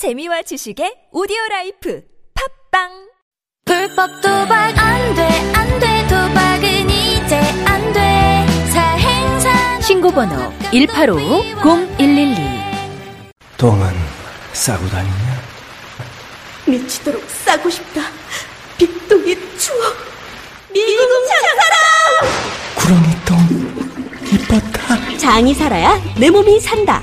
재미와 지식의 오디오 라이프 팝빵 불법 도박 안 돼, 안 돼, 도박은 이제 안 돼. 사행사 신고번호 185-0112 똥은 싸고 다니냐? 미치도록 싸고 싶다. 빅동의 추억. 미궁 장사랑! 구렁이 똥 이뻤다. 장이 살아야 내 몸이 산다.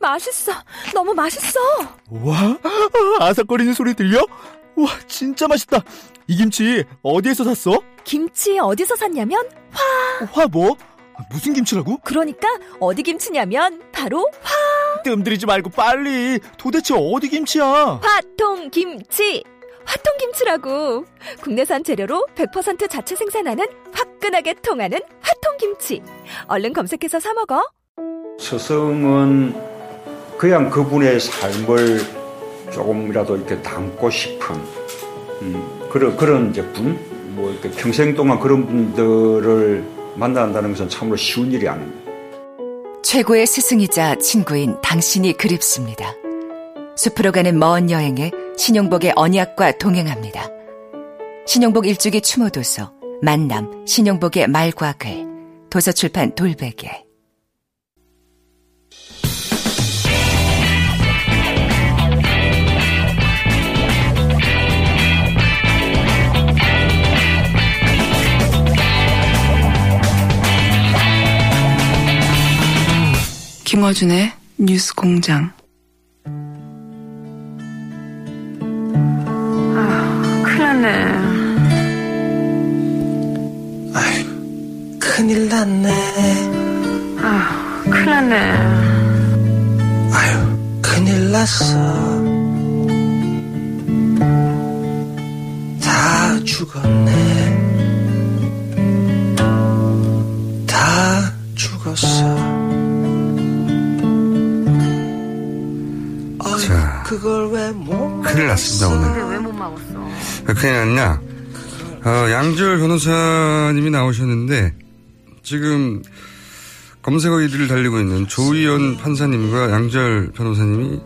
맛있어 너무 맛있어 와, 아삭거리는 소리 들려? 와, 진짜 맛있다. 이 김치 어디에서 샀어? 김치 어디서 샀냐면 화 뭐? 무슨 김치라고? 그러니까 어디 김치냐면 바로 뜸들이지 말고 빨리. 도대체 어디 김치야? 화통 김치 화통 김치라고 국내산 재료로 100% 자체 생산하는 화끈하게 통하는 화통 김치 얼른 검색해서 사 먹어 서성은 그냥 그분의 삶을 조금이라도 이렇게 담고 싶은 음, 그런 그런 제품 뭐 이렇게 평생 동안 그런 분들을 만난다는 것은 참으로 쉬운 일이 아닙니다. 최고의 스승이자 친구인 당신이 그립습니다. 숲으로 가는 먼 여행에 신용복의 언약과 동행합니다. 신용복 일주기 추모도서 만남 신용복의 말과 글 도서출판 돌베개 김어준의 뉴스 공장. 아, 큰일 났네. 큰일 났네. 아, 큰일 났네. 아유, 큰일 났어. 다 죽었네. 다 죽었어. 그걸 왜 못 큰일 났습니다, 오늘. 왜 못 막았어? 왜 큰일 났냐? 어, 양절 변호사님이 나오셨는데, 지금 검색어 1위를 달리고 있는 조희연 판사님과 양절 변호사님이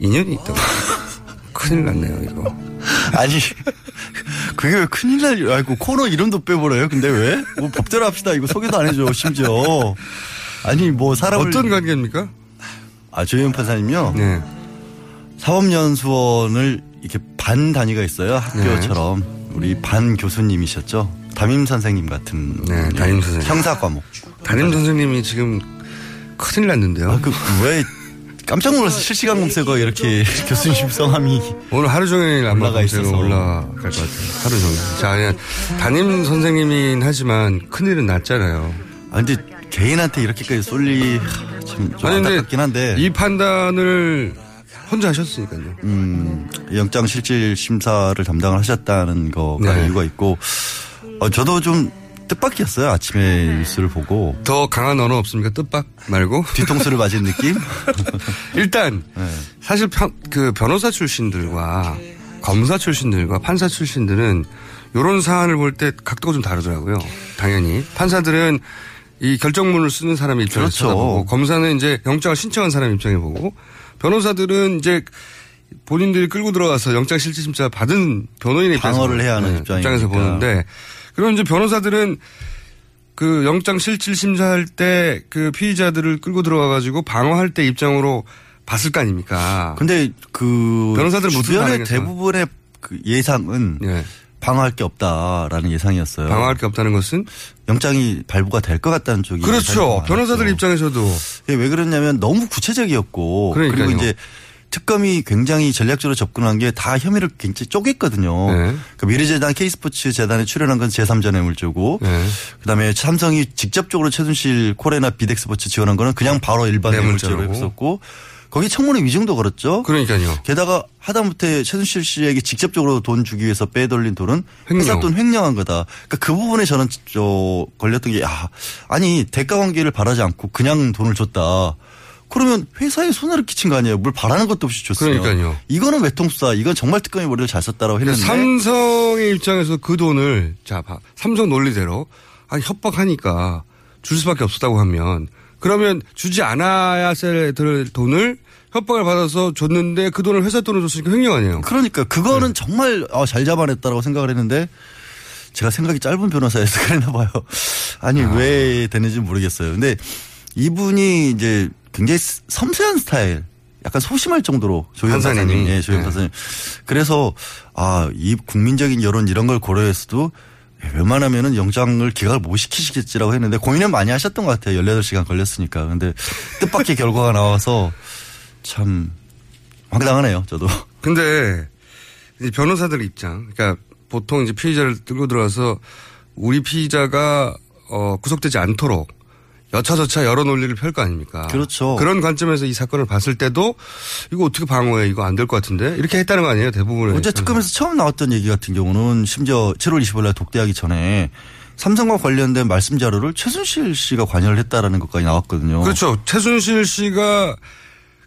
인연이 있다고. 큰일 났네요, 이거. 아니, 그게 왜 큰일 날, 아이고, 코너 이름도 빼버려요? 근데 왜? 뭐 법대로 합시다. 이거 소개도 안 해줘, 심지어. 아니, 뭐, 사람을. 어떤 관계입니까? 아, 조현 판사님요? 네. 사법연수원을 이렇게 반 단위가 있어요. 학교처럼. 우리 반 교수님이셨죠. 담임 선생님 같은. 네, 담임 선생님. 형사 과목. 담임 선생님이 지금 큰일 났는데요. 아, 그, 왜, 깜짝 놀라서 실시간 검색어 이렇게 교수님 성함이. 오늘 하루 종일 아마 올라가 있어서. 올라갈 것 같아요. 하루 종일. 자, 그냥 담임 선생님이긴 하지만 큰일은 났잖아요. 아, 근데 개인한테 이렇게까지 쏠리, 참, 좀 아니, 안타깝긴 한데. 이 판단을 혼자 하셨으니까요. 음, 영장 실질 심사를 담당을 하셨다는 거가 네. 이유가 있고, 어, 저도 좀 뜻밖이었어요. 아침에 뉴스를 보고. 더 강한 언어 없습니까? 뜻밖 말고. 뒤통수를 맞은 느낌? 일단 네. 사실 편, 그 변호사 출신들과 검사 출신들과 판사 출신들은 이런 사안을 볼 때 각도가 좀 다르더라고요. 당연히 판사들은 이 결정문을 쓰는 사람 입장에서 그렇죠. 쳐다보고 검사는 이제 영장을 신청한 사람 입장에 보고 변호사들은 이제 본인들이 끌고 들어가서 영장 실질심사 받은 변호인의 입장에서 방어를 해야 하는 네. 입장에서 보는데 그럼 이제 변호사들은 그 영장 실질 심사할 때 그 피의자들을 끌고 들어가 가지고 방어할 때 입장으로 봤을 거 아닙니까? 근데 그 변호사들 주변의. 대부분의 그 예상은 예. 방어할 게 없다라는 예상이었어요. 방어할 게 없다는 것은 영장이 발부가 될 것 같다는 쪽이 그렇죠. 변호사들. 입장에서도 예, 왜 그러냐면 너무 구체적이었고 그러니까요. 그리고 이제 특검이 굉장히 전략적으로 접근한 게 다 혐의를 굉장히 쪼갰거든요. 네. 그러니까 미래재단 K스포츠 재단에 출연한 건 제3자 뇌물죄고 네. 그다음에 삼성이 직접적으로 최순실 코레나 비덱스포츠 지원한 거는 그냥 바로 일반 뇌물죄로. 뇌물죄로 했었고 거기 청문회 위증도 걸었죠. 그러니까요. 게다가 하다못해 최순실 씨에게 직접적으로 돈 주기 위해서 빼돌린 돈은 횡령. 회사 돈 횡령한 거다. 그러니까 그 부분에 저는 저 걸렸던 게 야, 아니 대가 관계를 바라지 않고 그냥 돈을 줬다. 그러면 회사에 손해를 끼친 거 아니에요. 뭘 바라는 것도 없이 줬어요. 그러니까요. 이거는 외통수다. 이건 정말 특검이 머리를 잘 썼다라고 했는데 삼성의 입장에서 그 돈을 자 봐. 삼성 논리대로 아니 협박하니까 줄 수밖에 없었다고 하면 그러면 주지 않아야 될 돈을 협박을 받아서 줬는데 그 돈을 회사 돈으로 줬으니까 횡령 아니에요. 그러니까 그거는 네. 정말 어, 잘 잡아냈다라고 생각을 했는데 제가 생각이 짧은 변호사여서 그랬나 봐요. 아니 아. 왜 됐는지 모르겠어요. 근데 이분이 이제 굉장히 섬세한 스타일. 약간 소심할 정도로 조현. 판사님, 예, 조현 네. 판사님. 그래서 아, 이 국민적인 여론 이런 걸 고려해서도 웬만하면은 영장을 기각을 못 시키시겠지라고 했는데 고민은 많이 하셨던 것 같아요. 18시간 걸렸으니까. 근데 뜻밖의 결과가 나와서 참 황당하네요. 저도. 근데 변호사들 입장, 그러니까 보통 이제 피의자를 들고 들어와서 우리 피의자가 어, 구속되지 않도록 여차저차 여러 논리를 펼 거 아닙니까? 그렇죠. 그런 관점에서 이 사건을 봤을 때도 이거 어떻게 방어해? 이거 안 될 것 같은데? 이렇게 했다는 거 아니에요? 대부분의. 어제 특검에서 처음 나왔던 얘기 같은 경우는 심지어 7월 25일 날 독대하기 전에 삼성과 관련된 말씀 자료를 최순실 씨가 관여를 했다라는 것까지 나왔거든요. 그렇죠. 최순실 씨가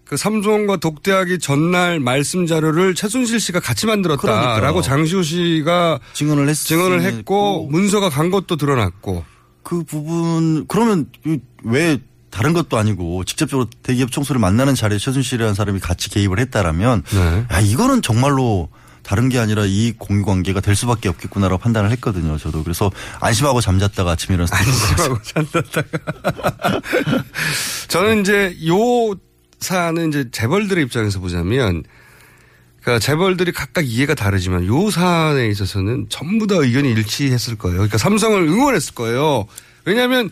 그 삼성과 독대하기 전날 말씀 자료를 최순실 씨가 같이 만들었다라고 그러니까요. 장시호 씨가 증언을 했 증언을 했고 문서가 간 것도 드러났고 그 부분 그러면 왜 다른 것도 아니고 직접적으로 대기업 총수를 만나는 자리에 최순실이라는 사람이 같이 개입을 했다라면 네. 야 이거는 정말로 다른 게 아니라 이 공유 관계가 될 수밖에 없겠구나라고 판단을 했거든요. 저도 그래서 안심하고 잠잤다가 아침에 일어나서 안심하고 잠잤다가 저는 이제 요 사안은 이제 재벌들의 입장에서 보자면 그러니까 재벌들이 각각 이해가 다르지만 요 사안에 있어서는 전부 다 의견이 일치했을 거예요. 그러니까 삼성을 응원했을 거예요. 왜냐하면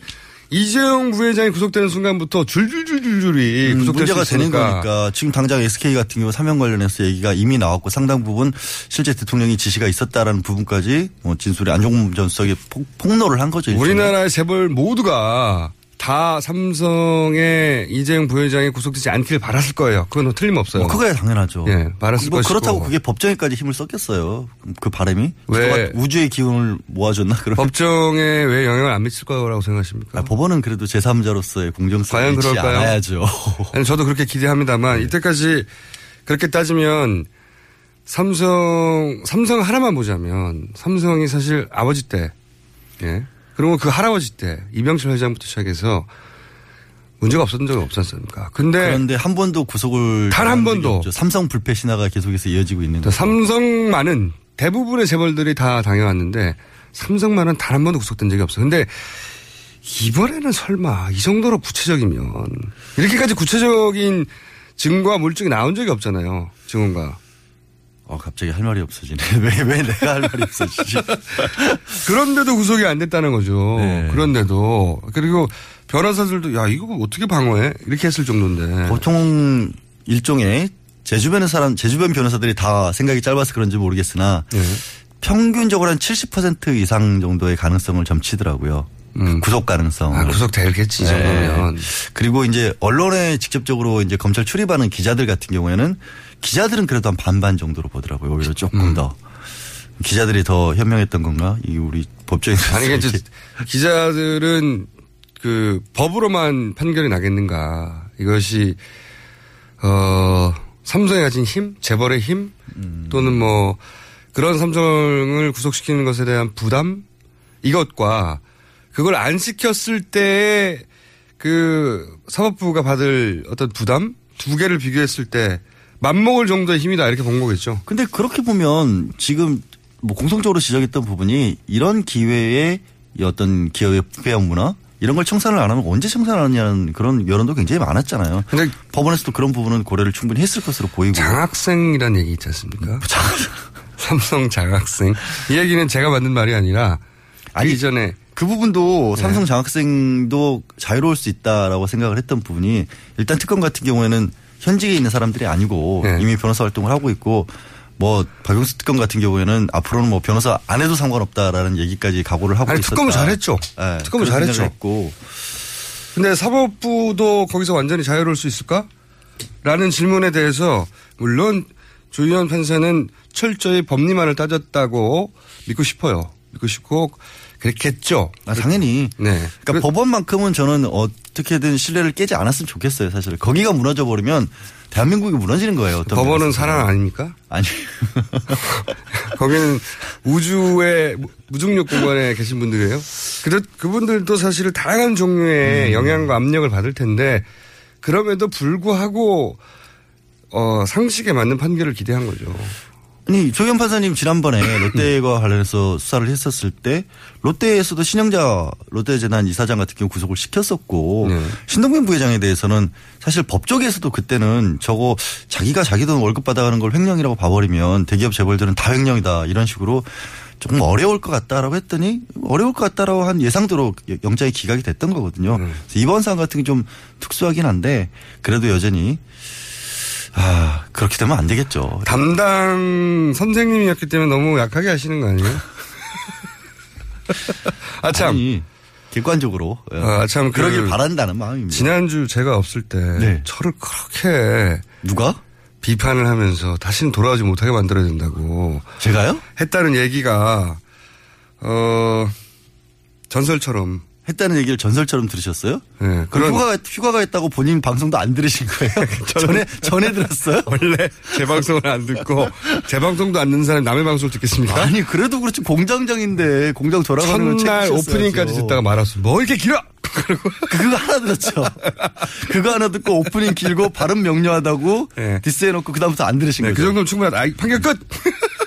이재용 부회장이 구속되는 순간부터 줄줄줄줄줄이 음, 구속될 문제가 수 되는. 거니까 지금 당장 SK 같은 경우 사면 관련해서 얘기가 이미 나왔고 상당 부분 실제 대통령이 지시가 있었다라는 부분까지 뭐 진술이 안종범 전 수석이 폭, 폭로를 한 거죠. 일종의. 우리나라의 재벌 모두가 다 삼성의 이재용 부회장이 구속되지 않기를 바랐을 거예요. 그건 틀림없어요. 뭐 그거야 당연하죠. 예, 바랐을 뭐 것이고. 그렇다고 그게 법정에까지 힘을 썼겠어요. 그 바람이 왜? 우주의 기운을 모아줬나 그런. 법정에 왜 영향을 안 미칠 거라고 생각하십니까? 아, 법원은 그래도 제3자로서의 공정성을 잃지 그럴까요? 않아야죠. 아니, 저도 그렇게 기대합니다만 이때까지 그렇게 따지면 삼성 삼성 하나만 보자면 삼성이 사실 아버지 때 예. 그리고 그 할아버지 때 이병철 회장부터 시작해서 문제가 없었던 적은 없지 않습니까? 근데 그런데 한 번도 구속을 단한 당한 적이 번도. 삼성 불패 신화가 계속해서 이어지고 있는. 삼성만은 대부분의 재벌들이 다 당해왔는데 삼성만은 단 한 번도 구속된 적이 없어. 근데 이번에는 설마 이 정도로 구체적이면 이렇게까지 구체적인 증거와 물증이 나온 적이 없잖아요. 증언가. 어, 갑자기 할 말이 없어지네. 왜, 왜 내가 할 말이 없어지지? 그런데도 구속이 안 됐다는 거죠. 네. 그런데도 그리고 변호사들도 야 이거 어떻게 방어해 이렇게 했을 정도인데. 보통 일종의 제 주변의 사람, 제 주변 변호사들이 다 생각이 짧아서 그런지 모르겠으나 네. 평균적으로 한 70% 이상 정도의 가능성을 점치더라고요. 그 구속 가능성. 아, 구속 되겠지, 이 정도면. 그리고 이제 언론에 직접적으로 이제 검찰 출입하는 기자들 같은 경우에는 기자들은 그래도 한 반반 정도로 보더라고요. 오히려 조금 음. 더. 기자들이 더 현명했던 건가? 이 우리 법정에서. 아니, 이제 기자들은 그 법으로만 판결이 나겠는가. 이것이, 어, 삼성이 가진 힘, 재벌의 힘, 또는 뭐 그런 삼성을 구속시키는 것에 대한 부담, 이것과 그걸 안 시켰을 때의 그 사법부가 받을 어떤 부담 두 개를 비교했을 때 맞먹을 정도의 힘이다 이렇게 본 거겠죠. 근데 그렇게 보면 지금 뭐 공통적으로 지적했던 부분이 이런 기회에 이 어떤 기업의 부패 업무나 이런 걸 청산을 안 하면 언제 청산하느냐는 그런 여론도 굉장히 많았잖아요. 근데 법원에서도 그런 부분은 고려를 충분히 했을 것으로 보이고. 장학생이라는 얘기 있지 않습니까? 삼성 장학생. 이 얘기는 제가 만든 말이 아니라 그 아니, 이전에 그 부분도 삼성 장학생도 자유로울 수 있다라고 생각을 했던 부분이 일단 특검 같은 경우에는 현직에 있는 사람들이 아니고 네. 이미 변호사 활동을 하고 있고 뭐 박용수 특검 같은 경우에는 앞으로는 뭐 변호사 안 해도 상관없다라는 얘기까지 각오를 하고 아니, 있었다. 특검은 잘했죠. 네, 특검은 잘했죠. 했고 근데 사법부도 거기서 완전히 자유로울 수 있을까? 라는 질문에 대해서 물론 조희연 판사는 철저히 법리만을 따졌다고 믿고 싶어요. 믿고 싶고 그랬겠죠. 아, 당연히. 네. 그러니까 법원만큼은 저는 어떻게든 신뢰를 깨지 않았으면 좋겠어요, 사실. 거기가 무너져 버리면 대한민국이 무너지는 거예요. 어떤 법원은. 사람 아닙니까? 아니. 거기는 우주의 무- 무중력 공간에 계신 분들이에요. 그 그분들도 사실 다양한 음. 종류의 영향과 압력을 받을 텐데 그럼에도 불구하고 어, 상식에 맞는 판결을 기대한 거죠. 아니 조현 판사님 지난번에 롯데와 관련해서 수사를 했었을 때 롯데에서도 신영자 롯데재단 이사장 같은 경우 구속을 시켰었고 네. 신동빈 부회장에 대해서는 사실 법조계에서도 그때는 저거 자기가 자기 돈 월급 받아가는 걸 횡령이라고 봐버리면 대기업 재벌들은 다 횡령이다 이런 식으로 조금 어려울 것 같다라고 했더니 어려울 것 같다라고 한 예상대로 영장이 기각이 됐던 거거든요. 그래서 이번 사안 같은 게 좀 특수하긴 한데 그래도 여전히 아 그렇게 되면 안 되겠죠. 담당 선생님이었기 때문에 너무 약하게 하시는 거 아니에요? 아, 참. 아니, 객관적으로 아, 참. 그 그러길 바란다는 마음입니다. 지난주 제가 없을 때 네. 저를 그렇게 누가? 비판을 하면서 다시는 돌아오지 못하게 만들어야 된다고 제가요? 했다는 얘기가 어 전설처럼 했다는 얘기를 전설처럼 들으셨어요? 네, 그런 휴가가 휴가가 있다고 본인 방송도 안 들으신 거예요? 전에 전에 들었어요? 원래 제 방송을 안 듣고 제 방송도 안 듣는 사람이 남의 방송을 듣겠습니까? 아니 그래도 그렇지 공장장인데 공장 돌아가는 걸 첫날. 오프닝까지 듣다가 말았어. 뭐 이렇게 길어? 그거 하나 들었죠. 그거 하나 듣고 오프닝 길고 발음 명료하다고 네. 디스해놓고 그다음부터 안 들으신 네, 거죠. 그 정도면 충분하다. 아, 판결 끝!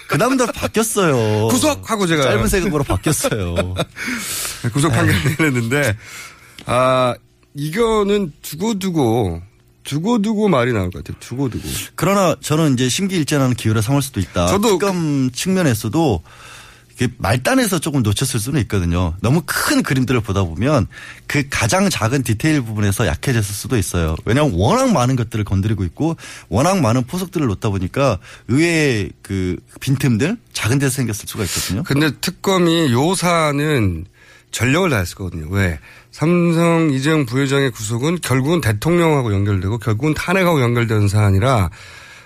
그 다음부터 바뀌었어요. 구속 하고 제가. 짧은 세금으로 바뀌었어요. 구속 판결 내렸는데, 아, 이거는 두고두고, 두고두고 말이 나올 것 같아요. 두고두고. 그러나 저는 이제 심기일전하는 기회를 삼을 수도 있다. 저도 특검 측면에서도 이게 말단에서 조금 놓쳤을 수는 있거든요. 너무 큰 그림들을 보다 보면 그 가장 작은 디테일 부분에서 약해졌을 수도 있어요. 왜냐하면 워낙 많은 것들을 건드리고 있고 워낙 많은 포석들을 놓다 보니까 의외의 그 빈틈들 작은 데서 생겼을 수가 있거든요. 근데 특검이 요 사안은 전력을 다했을 거거든요. 왜? 삼성 이재용 부회장의 구속은 결국은 대통령하고 연결되고 결국은 탄핵하고 연결되는 사안이라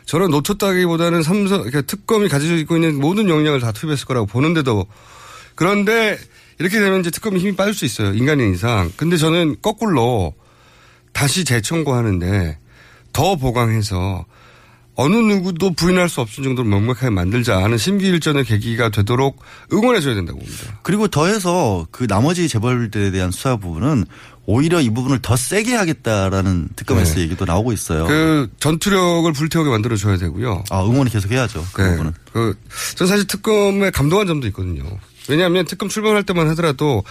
저는 놓쳤다기보다는 삼성, 그러니까 특검이 가지고 있는 모든 역량을 다 투입했을 거라고 보는데도 그런데 이렇게 되면 이제 특검이 힘이 빠질 수 있어요. 인간인 이상. 근데 저는 거꾸로 다시 재청구하는데 더 보강해서 어느 누구도 부인할 수 없을 정도로 명백하게 만들자 하는 심기일전의 계기가 되도록 응원해줘야 된다고 봅니다. 그리고 더해서 그 나머지 재벌들에 대한 수사 부분은 오히려 이 부분을 더 세게 하겠다라는 특검에서 네. 얘기도 나오고 있어요. 그 전투력을 불태우게 만들어 줘야 되고요. 아, 응원을 계속 해야죠. 그 네. 부분은. 그, 전 사실 특검에 감동한 점도 있거든요. 왜냐하면 특검 출범할 때만 하더라도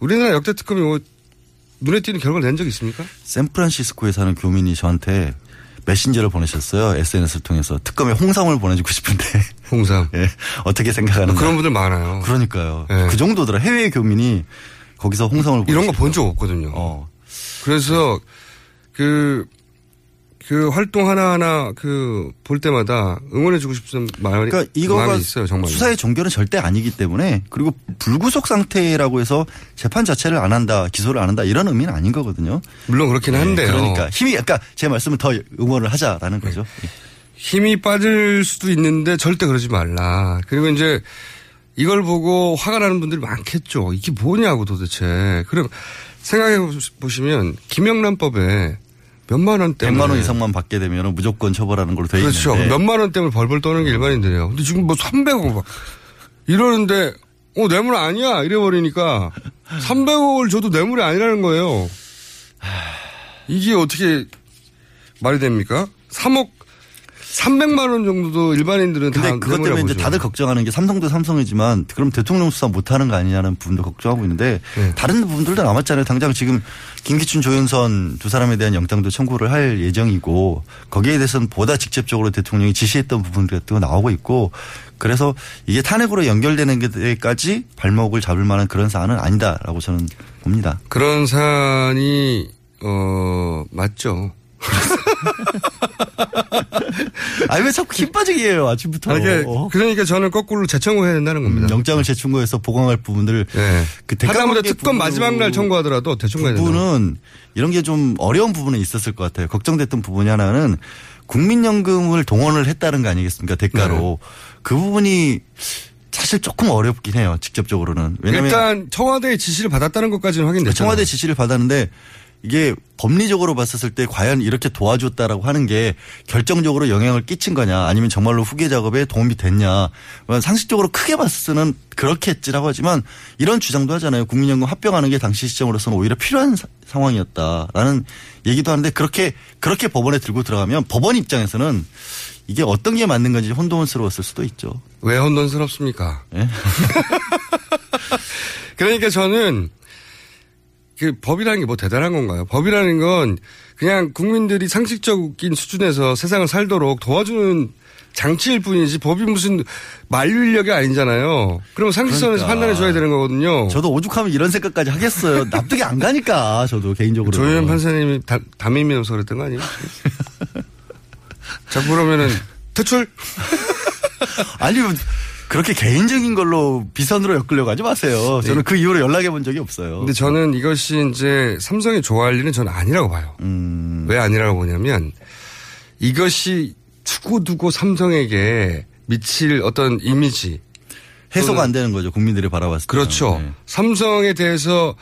우리나라 역대 특검이 뭐 눈에 띄는 결과를 낸 적이 있습니까? 샌프란시스코에 사는 교민이 저한테 메신저를 보내셨어요. SNS를 통해서 특검에 홍삼을 보내주고 싶은데. 홍삼. 예. 어떻게 생각하는가. 그런 분들 많아요. 그러니까요. 네. 그 정도더라. 해외 교민이 거기서 홍삼을 이런 거 본 적 없거든요. 어. 그래서 그, 그 활동 하나하나 그 볼 때마다 응원해주고 싶은 마음이, 그러니까 이거가 있어요, 정말. 수사의 종결은 절대 아니기 때문에 그리고 불구속 상태라고 해서 재판 자체를 안 한다, 기소를 안 한다 이런 의미는 아닌 거거든요. 물론 그렇긴 네, 한데요. 그러니까 힘이 그러니까 제 말씀은 더 응원을 하자라는 거죠. 네. 힘이 빠질 수도 있는데 절대 그러지 말라. 그리고 이제 이걸 보고 화가 나는 분들이 많겠죠. 이게 뭐냐고 도대체. 그럼 생각해 보시면 김영란법에 몇만 원 때문에 100만 원 이상만 받게 되면 무조건 처벌하는 걸로 돼 그렇죠. 있는데 몇만 원 때문에 벌벌 떠는 게 일반인들이에요. 근데 지금 뭐 300억 막 이러는데 어 뇌물 아니야 이래 버리니까 300억을 줘도 뇌물이 아니라는 거예요. 이게 어떻게 말이 됩니까? 3억 300만 원 정도도 일반인들은 다 근데 그것 때문에 이제. 다들 걱정하는 게 삼성도 삼성이지만 그럼 대통령 수사 못 하는 거 아니냐는 부분도 걱정하고 있는데 네. 다른 부분들도 남았잖아요. 당장 지금 김기춘, 조윤선 두 사람에 대한 영장도 청구를 할 예정이고 거기에 대해서는 보다 직접적으로 대통령이 지시했던 부분들도 나오고 있고 그래서 이게 탄핵으로 연결되는 데까지 발목을 잡을 만한 그런 사안은 아니다라고 저는 봅니다. 그런 사안이 어 맞죠. 아니 왜 자꾸 힘 빠지게 해요 아침부터. 아, 이게 그러니까 저는 거꾸로 재청구해야 된다는 겁니다. 음, 영장을 재청구해서 보강할 부분들 네. 그 하다못해 특검 마지막 날 청구하더라도 대청구해야 된다. 부분은 이런 게 좀 어려운 부분은 있었을 것 같아요. 걱정됐던 부분이 하나는 국민연금을 동원을 했다는 거 아니겠습니까? 대가로. 네. 그 부분이 사실 조금 어렵긴 해요. 직접적으로는. 왜냐면 일단 청와대의 지시를 받았다는 것까지는 확인됐죠. 청와대 지시를 받았는데 이게 법리적으로 봤었을 때 과연 이렇게 도와줬다라고 하는 게 결정적으로 영향을 끼친 거냐 아니면 정말로 후계 작업에 도움이 됐냐 뭐 상식적으로 크게 봤을 때는 그렇게 했지라고 하지만 이런 주장도 하잖아요 국민연금 합병하는 게 당시 시점으로서는 오히려 필요한 사- 상황이었다라는 얘기도 하는데 그렇게 그렇게 법원에 들고 들어가면 법원 입장에서는 이게 어떤 게 맞는 건지 혼돈스러웠을 수도 있죠. 왜 혼돈스럽습니까? 예? 그러니까 저는 그 법이라는 게 뭐 대단한 건가요? 법이라는 건 그냥 국민들이 상식적인 수준에서 세상을 살도록 도와주는 장치일 뿐이지 법이 무슨 만류인력이 아니잖아요. 그러면 상식선에서 그러니까. 판단해 줘야 되는 거거든요. 저도 오죽하면 이런 생각까지 하겠어요. 납득이 안 가니까 저도 개인적으로. 조현 판사님이 다, 담임이 없어 그랬던 거 아니에요? 자꾸 그러면은 퇴출? 아니 그렇게 개인적인 걸로 비선으로 엮으려고 하지 마세요. 저는 그 이후로 연락해 본 적이 없어요. 근데 저는 이것이 이제 삼성이 좋아할 일은 저는 아니라고 봐요. 음. 왜 아니라고 보냐면 이것이 두고두고 삼성에게 미칠 어떤 이미지. 해소가 안 되는 거죠. 국민들이 바라봤을 때. 그렇죠. 네. 삼성에 대해서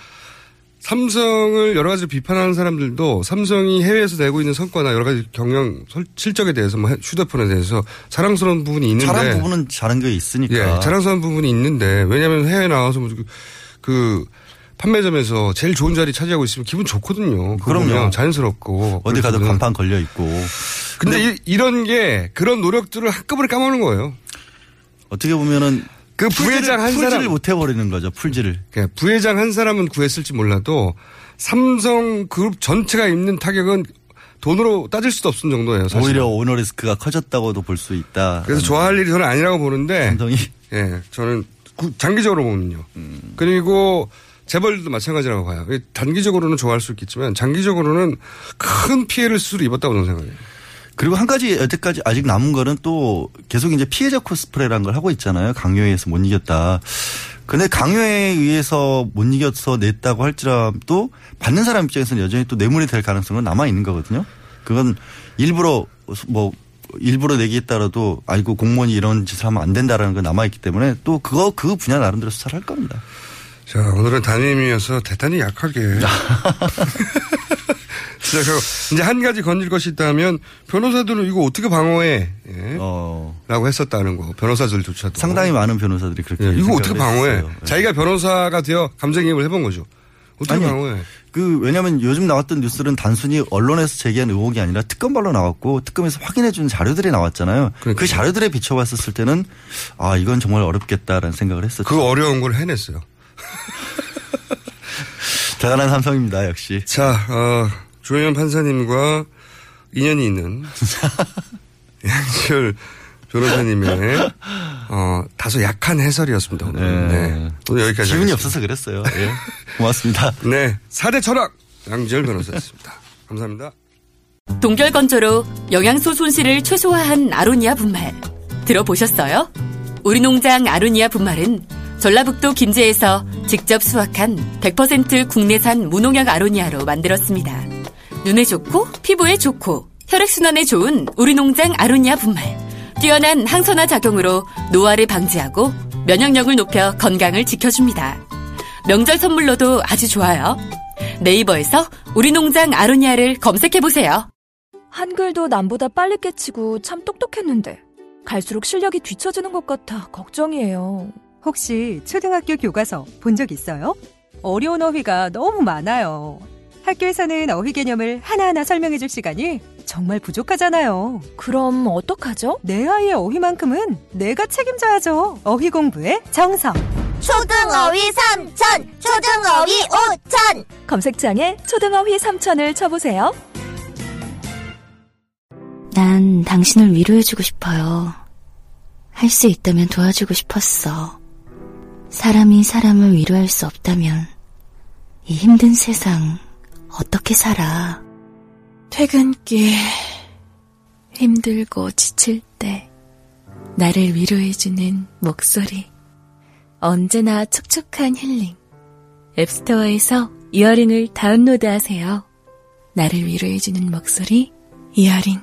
삼성을 여러 가지 비판하는 사람들도 삼성이 해외에서 내고 있는 성과나 여러 가지 경영 설- 실적에 대해서 뭐 휴대폰에 대해서 자랑스러운 부분이 있는데 잘한 부분은 잘한 게 있으니까. 예, 자랑스러운 부분이 있는데 왜냐하면 해외 나와서 뭐 그, 그 판매점에서 제일 좋은 자리 차지하고 있으면 기분 좋거든요. 보면 자연스럽고 어디 가도 간판 걸려 있고. 근데, 이, 런 게 그런 노력들을 한꺼번에 까먹는 거예요. 어떻게 보면은 그 부회장 한 풀지를 사람 못 해버리는 거죠. 풀지를. 그러니까 부회장 한 사람은 구했을지 몰라도 삼성 그룹 전체가 입는 타격은 돈으로 따질 수도 없을 정도예요. 사실. 오히려 오너 리스크가 커졌다고도 볼 수 있다. 그래서 좋아할 일이 저는 아니라고 보는데 삼성이 예, 저는 구- 장기적으로 보면요. 그리고 재벌들도 마찬가지라고 봐요. 이 단기적으로는 좋아할 수 있겠지만 장기적으로는 큰 피해를 스스로 입었다고 저는 생각해요. 그리고 한 가지 여태까지 아직 남은 거는 또 계속 이제 피해자 코스프레라는 걸 하고 있잖아요. 강요에서 못 이겼다. 근데 강요에 의해서 못 이겨서 냈다고 할지라도 받는 사람 입장에서는 여전히 또 뇌물이 될 가능성은 남아 있는 거거든요. 그건 일부러 뭐 일부러 내기했다라도 아이고 공무원이 이런 짓을 하면 안 된다라는 건 남아 있기 때문에 또 그거 그 분야 나름대로 수사를 할 겁니다. 자, 오늘은 담임이어서 대단히 약하게. 시작하고, 이제 한 가지 건질 것이 있다면, 변호사들은 이거 어떻게 방어해? 예. 어, 라고 했었다는 거. 변호사들조차도. 상당히 많은 변호사들이 그렇게 예, 이거 어떻게 방어해? 했어요. 예. 자기가 변호사가 되어 감정이입을 해본 거죠. 어떻게 아니, 방어해? 그 왜냐하면 요즘 나왔던 뉴스는 단순히 언론에서 제기한 의혹이 아니라 특검발로 나왔고 특검에서 확인해 준 자료들이 나왔잖아요. 그 자료들에 비춰봤었을 때는 아 이건 정말 어렵겠다라는 생각을 했었죠. 그 어려운 걸 해냈어요. 대단한 삼성입니다 역시. 자, 어, 조현 판사님과 인연이 있는 양지열 변호사님의 어, 다소 약한 해설이었습니다. 오늘. 네. 네. 오늘 여기까지. 기운이 하겠습니다. 없어서 그랬어요. 예. 고맙습니다. 네. 4대 철학 양지열 변호사였습니다. 감사합니다. 동결 건조로 영양소 손실을 최소화한 아로니아 분말. 들어보셨어요? 우리 농장 아로니아 분말은 전라북도 김제에서 직접 수확한 100% 국내산 무농약 아로니아로 만들었습니다. 눈에 좋고 피부에 좋고 혈액순환에 좋은 우리 농장 아로니아 분말. 뛰어난 항산화 작용으로 노화를 방지하고 면역력을 높여 건강을 지켜줍니다. 명절 선물로도 아주 좋아요. 네이버에서 우리 농장 아로니아를 검색해보세요. 한글도 남보다 빨리 깨치고 참 똑똑했는데 갈수록 실력이 뒤처지는 것 같아 걱정이에요. 혹시 초등학교 교과서 본 적 있어요? 어려운 어휘가 너무 많아요. 학교에서는 어휘 개념을 하나하나 설명해 줄 시간이 정말 부족하잖아요. 그럼 어떡하죠? 내 아이의 어휘만큼은 내가 책임져야죠. 어휘 공부의 정성. 초등어휘 삼천, 초등어휘 오천. 검색창에 초등어휘 3천을 쳐보세요. 난 당신을 위로해주고 싶어요. 할 수 있다면 도와주고 싶었어. 사람이 사람을 위로할 수 없다면 이 힘든 세상 어떻게 살아? 퇴근길 힘들고 지칠 때 나를 위로해주는 목소리 언제나 촉촉한 힐링 앱스토어에서 이어링을 다운로드하세요. 나를 위로해주는 목소리 이어링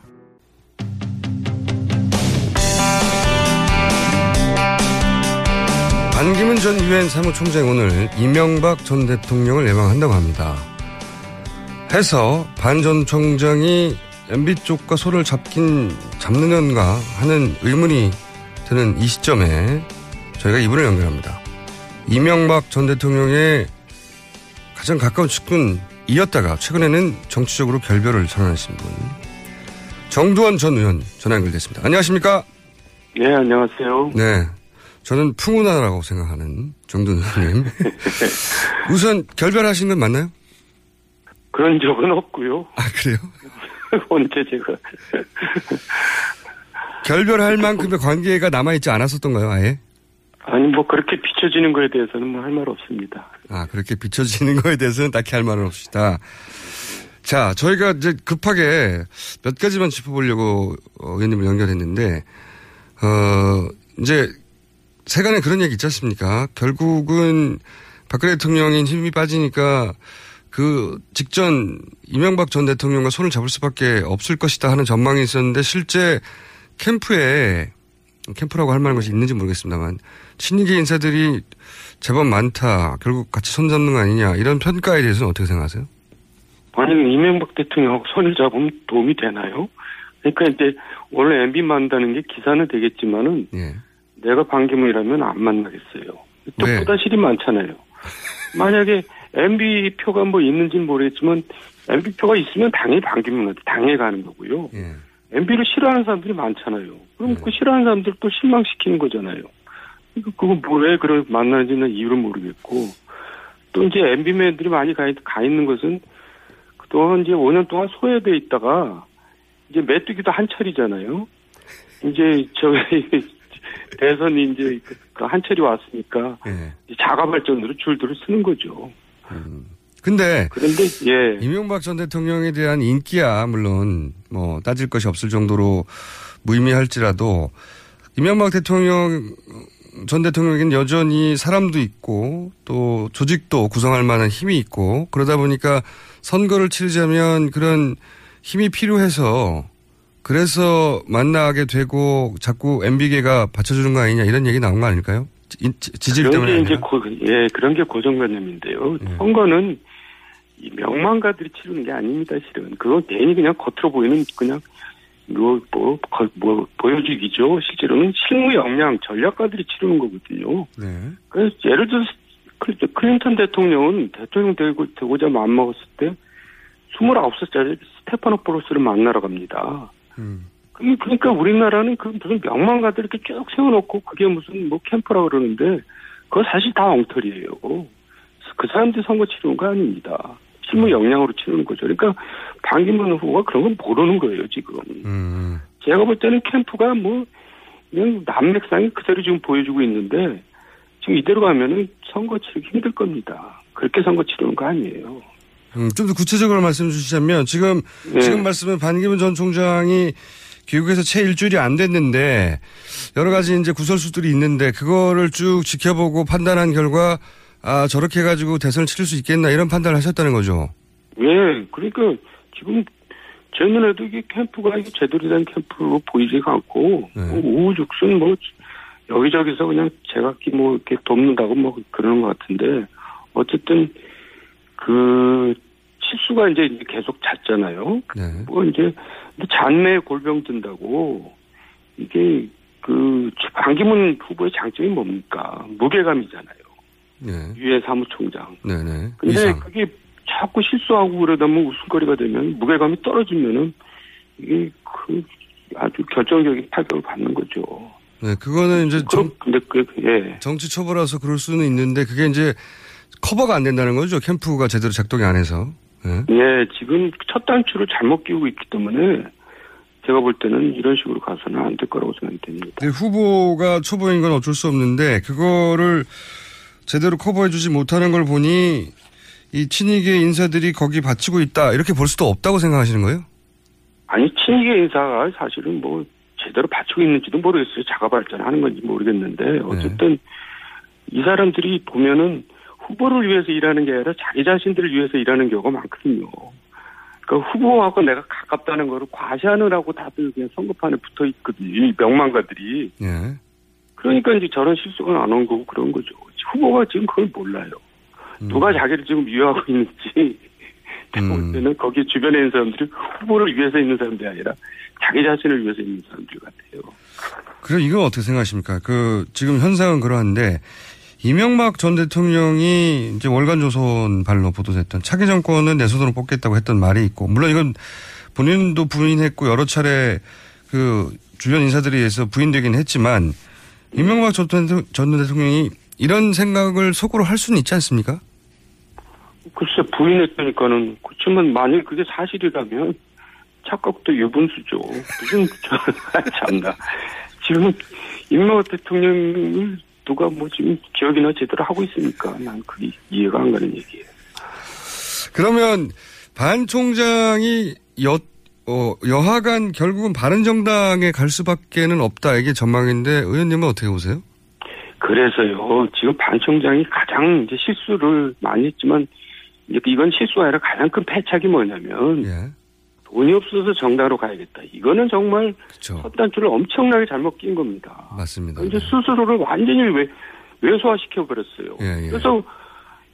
반기문 전 유엔 사무총장 오늘 이명박 전 대통령을 예방한다고 합니다. 해서 반 전 총장이 MB 쪽과 손을 잡긴 잡느는가 하는 의문이 드는 이 시점에 저희가 이분을 연결합니다. 이명박 전 대통령의 가장 가까운 측근이었다가 최근에는 정치적으로 결별을 선언하신 분 정두원 전 의원 전화 연결됐습니다. 안녕하십니까? 네, 안녕하세요. 네. 저는 풍운하라고 생각하는 의원님. 우선 결별하신 건 맞나요? 그런 적은 없고요. 아, 그래요? 언제 제가. 결별할 만큼의 관계가 남아 있지 않았었던가요, 아예? 아니, 뭐, 그렇게 비춰지는 거에 대해서는 뭐 할 말 없습니다. 아, 그렇게 비춰지는 거에 대해서는 딱히 할 말은 없시다. 자, 저희가 이제 급하게 몇 가지만 짚어보려고 어, 의원님을 연결했는데, 어, 이제 세간에 그런 얘기 있지 않습니까? 결국은 박근혜 대통령이 힘이 빠지니까 그 직전 이명박 전 대통령과 손을 잡을 수밖에 없을 것이다 하는 전망이 있었는데 실제 캠프에 캠프라고 할 만한 것이 있는지 모르겠습니다만 친이계 인사들이 제법 많다. 결국 같이 손 잡는 거 아니냐 이런 평가에 대해서는 어떻게 생각하세요? 아니, 이명박 대통령하고 손을 잡으면 도움이 되나요? 그러니까 이제 원래 MB 만다는 게 기사는 되겠지만은 예. 내가 반기문이라면 안 만나겠어요. 또 왜? 부다실이 많잖아요. 만약에 MB 표가 뭐 있는지는 모르겠지만 MB 표가 있으면 당연히 반기문한테 당해가는 거고요. 예. MB를 싫어하는 사람들이 많잖아요. 그럼 그 싫어하는 사람들 또 실망시키는 거잖아요. 그건 뭐왜 그걸 만나는지는 이유를 모르겠고 또 이제 MB맨들이 많이 가, 있, 가 있는 것은 그동안 이제 5년 동안 소외돼 있다가 이제 메뚜기도 한철이잖아요. 이제 저희 대선이 이제 그- 그 한철이 왔으니까 예. 자가 발전으로 줄들을 쓰는 거죠. 근데 그런데 예. 이명박 전 대통령에 대한 인기야 물론 뭐 따질 것이 없을 정도로 무의미할지라도 이명박 대통령 전 대통령에게는 여전히 사람도 있고 또 조직도 구성할 만한 힘이 있고 그러다 보니까 선거를 치르자면 그런 힘이 필요해서 그래서 만나게 되고 자꾸 MB계가 받쳐주는 거 아니냐 이런 얘기 나온 거 아닐까요? 지- 지- 지지율 그런 때문에 게 이제. 고, 예 그런 게 고정관념인데요. 선거는 이 명망가들이 치르는 게 아닙니다. 실은 그건 괜히 그냥 겉으로 보이는 그냥 뭐, 뭐, 거- 뭐 보여주기죠. 실제로는 실무 역량 전략가들이 치르는 거거든요. 네. 그래서 예를 들어서 클- 클린턴 대통령은 대통령 되고, 되고자 마음먹었을 때 29살짜리 스테파노풀로스를 만나러 갑니다. 그럼 그러니까 우리나라는 그 무슨 명망가들 이렇게 쭉 세워놓고 그게 무슨 뭐 캠프라 그러는데 그거 사실 다 엉터리예요. 그 사람들이 선거 치르는 거 아닙니다. 실무 역량으로 치르는 거죠. 그러니까 반기문 후보가 그런 건 모르는 거예요 지금. 음. 제가 볼 때는 캠프가 뭐 그냥 남맥상이 그대로 지금 보여주고 있는데 지금 이대로 가면은 선거 치르기 힘들 겁니다. 그렇게 선거 치르는 거 아니에요. 음, 좀 더 구체적으로 말씀해 주시자면 지금 네. 지금 말씀은 반기문 전 총장이 귀국해서 채 일주일이 안 됐는데 여러 가지 이제 구설수들이 있는데 그거를 쭉 지켜보고 판단한 결과 아 저렇게 해가지고 대선을 치를 수 있겠나 이런 판단을 하셨다는 거죠. 예, 그러니까 지금 제 눈에도 이게 캠프가 이게 제대로 된 캠프로 보이지가 않고 뭐 우후죽순 뭐 여기저기서 그냥 제각기 뭐 이렇게 돕는다고 뭐 그러는 것 같은데 어쨌든 그 실수가 이제 계속 잦잖아요. 뭐 이제 잔내 골병 든다고 이게 그 반기문 후보의 장점이 뭡니까 무게감이잖아요. 네. 유해 사무총장. 네네. 근데 이상. 그게 자꾸 실수하고 그러다 보면 웃음거리가 되면 무게감이 떨어지면은 이게 그 아주 결정적인 타격을 받는 거죠. 네, 그거는 이제 정, 근데 그, 예. 정치 처벌라서 그럴 수는 있는데 그게 이제 커버가 안 된다는 거죠. 캠프가 제대로 작동이 안 해서. 예. 예, 지금 첫 단추를 잘못 끼우고 있기 때문에 제가 볼 때는 이런 식으로 가서는 안 될 거라고 생각이 됩니다. 근데 후보가 초보인 건 어쩔 수 없는데 그거를 제대로 커버해주지 못하는 걸 보니 이 친이계 인사들이 거기 바치고 있다 이렇게 볼 수도 없다고 생각하시는 거예요? 아니, 친이계 인사가 사실은 뭐 제대로 받치고 있는지도 모르겠어요. 자가 발전하는 건지 모르겠는데 어쨌든 이 사람들이 보면은 후보를 위해서 일하는 게 아니라 자기 자신들을 위해서 일하는 경우가 많거든요. 그러니까 후보하고 내가 가깝다는 거를 과시하느라고 다들 그냥 선거판에 붙어 있거든요. 이 명망가들이. 예. 그러니까 이제 저런 실수가 안온 거고 그런 거죠. 후보가 지금 그걸 몰라요. 누가 자기를 지금 위협하고 있는지 볼 때는 거기 주변에 있는 사람들이 후보를 위해서 있는 사람들이 아니라 자기 자신을 위해서 있는 사람들 같아요. 그럼 이건 어떻게 생각하십니까? 그 지금 현상은 그러한데 이명박 전 대통령이 이제 월간 조선 발로 보도됐던 차기 정권은 내 손으로 뽑겠다고 했던 말이 있고 물론 이건 본인도 부인했고 여러 차례 그 주변 인사들에 의해서 부인되긴 했지만 이명박 전, 대통- 전 대통령이 이런 생각을 속으로 할 수는 있지 않습니까? 글쎄 부인했다니까는 그렇지만 만약 그게 사실이라면 착각도 유분수죠. 무슨 저 참나 지금 임명호 대통령을 누가 뭐 지금 기억이나 제대로 하고 있습니까? 난 그게 이해가 안 가는 얘기예요. 그러면 반 총장이 여, 어, 여하간 결국은 바른정당에 갈 수밖에는 없다 이게 전망인데 의원님은 어떻게 보세요? 그래서요 지금 반 총장이 가장 이제 실수를 많이 했지만 이건 실수가 아니라 가장 큰 패착이 뭐냐면 돈이 없어서 정당으로 가야겠다. 이거는 정말 첫 단추를 엄청나게 잘못 낀 겁니다. 맞습니다. 이제 스스로를 완전히 외, 외소화시켜 버렸어요. 예, 예. 그래서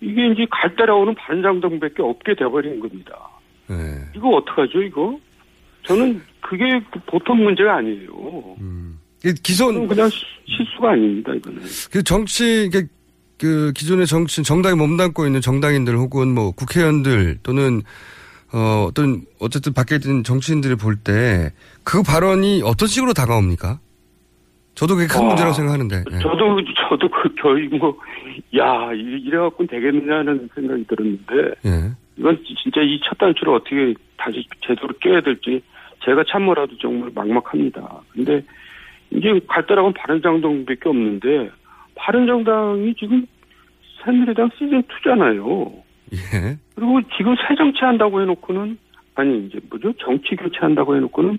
이게 이제 갈 따라오는 바른정당밖에 없게 돼버린 겁니다. 예. 이거 어떡하죠, 이거? 저는 그게 그 보통 문제가 아니에요. 그 기존 그냥 시- 실수가 아닙니다, 이거는. 그 정치 그, 그 기존의 정치 정당에 몸담고 있는 정당인들 혹은 뭐 국회의원들 또는 어 어떤 어쨌든 밖에 있는 정치인들이 볼 때 그 발언이 어떤 식으로 다가옵니까? 저도 그게 큰 아, 문제라고 생각하는데. 예. 저도, 저도 그 거의 뭐, 야, 이- 이래갖고는 되겠느냐는 생각이 들었는데, 예. 이건 진짜 이 첫 단추를 어떻게 다시 제대로 껴야 될지 제가 참모라도 정말 막막합니다. 근데 이제 갈 따라가면 바른정당밖에 없는데 바른정당이 지금 새누리당 시즌 2잖아요. 예. 그리고 지금 새 정치한다고 해놓고는 아니 이제 뭐죠 정치 교체한다고 해놓고는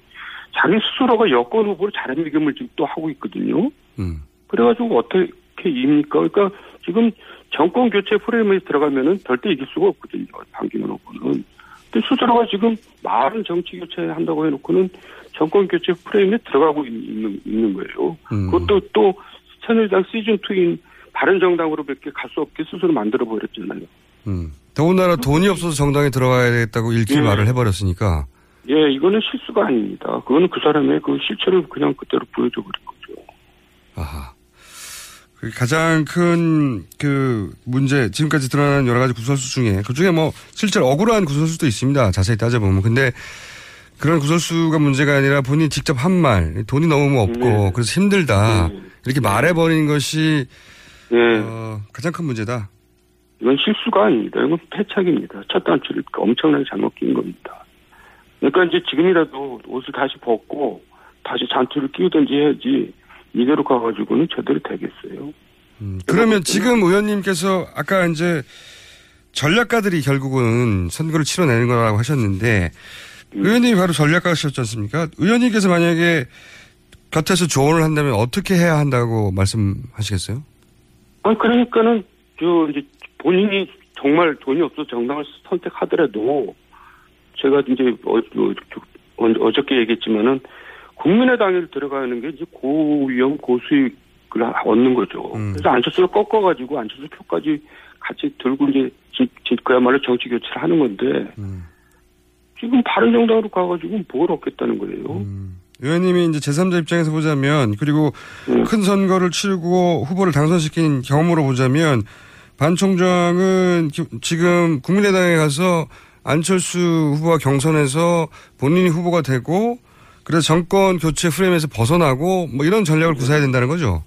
자기 스스로가 여권 후보를 자립미금을 지금 또 하고 있거든요. 음. 그래가지고 어떻게 이깁니까? 그러니까 지금 정권 교체 프레임에 들어가면은 절대 이길 수가 없거든요. 반기문 후보는. 근데 스스로가 지금 말은 정치 교체 한다고 해놓고는 정권 교체 프레임에 들어가고 있는, 있는 거예요. 음. 그것도 또 새누리당 시즌 2인 바른 정당으로밖에 갈 수 없게 스스로 만들어 버렸잖아요. 음. 더군다나 돈이 없어서 정당에 들어가야 되겠다고 일기 예. 말을 해버렸으니까. 예, 이거는 실수가 아닙니다. 그거는 그 사람의 그 실체를 그냥 그대로 보여줘 버린 거죠. 아하. 그 가장 큰 그 문제 지금까지 드러난 여러 가지 구설수 중에 그 중에 뭐 실제로 억울한 구설수도 있습니다. 자세히 따져보면 근데 그런 구설수가 문제가 아니라 본인이 직접 한 말 돈이 너무 없고 네. 그래서 힘들다 이렇게 말해버린 것이 예. 어, 가장 큰 문제다. 이건 실수가 아닙니다. 이건 패착입니다. 첫 단추를 엄청나게 잘못 낀 겁니다. 그러니까 이제 지금이라도 옷을 다시 벗고 다시 잔투를 끼우든지 해야지 이대로 가가지고는 제대로 되겠어요. 그러면 지금 의원님께서 아까 이제 전략가들이 결국은 선거를 치러내는 거라고 하셨는데 의원님이 바로 전략가셨지 않습니까? 의원님께서 만약에 곁에서 조언을 한다면 어떻게 해야 한다고 말씀하시겠어요? 아니 그러니까는 저 이제 본인이 정말 돈이 없어 서 정당을 선택하더라도 제가 이제 어, 어, 어저께 얘기했지만은 국민의당에 들어가는 게 이제 고위험 고수익을 얻는 거죠. 그래서 안철수를 꺾어가지고 안철수 표까지 같이 들고 이제 그야말로 정치 교체를 하는 건데 지금 바른 정당으로 가가지고 뭘 얻겠다는 거예요. 의원님이 이제 제3자 입장에서 보자면 그리고 큰 선거를 치르고 후보를 당선시킨 경험으로 보자면 반 총장은 기- 지금 국민의당에 가서 안철수 후보와 경선에서 본인이 후보가 되고 그래서 정권 교체 프레임에서 벗어나고 뭐 이런 전략을 구사해야 된다는 거죠.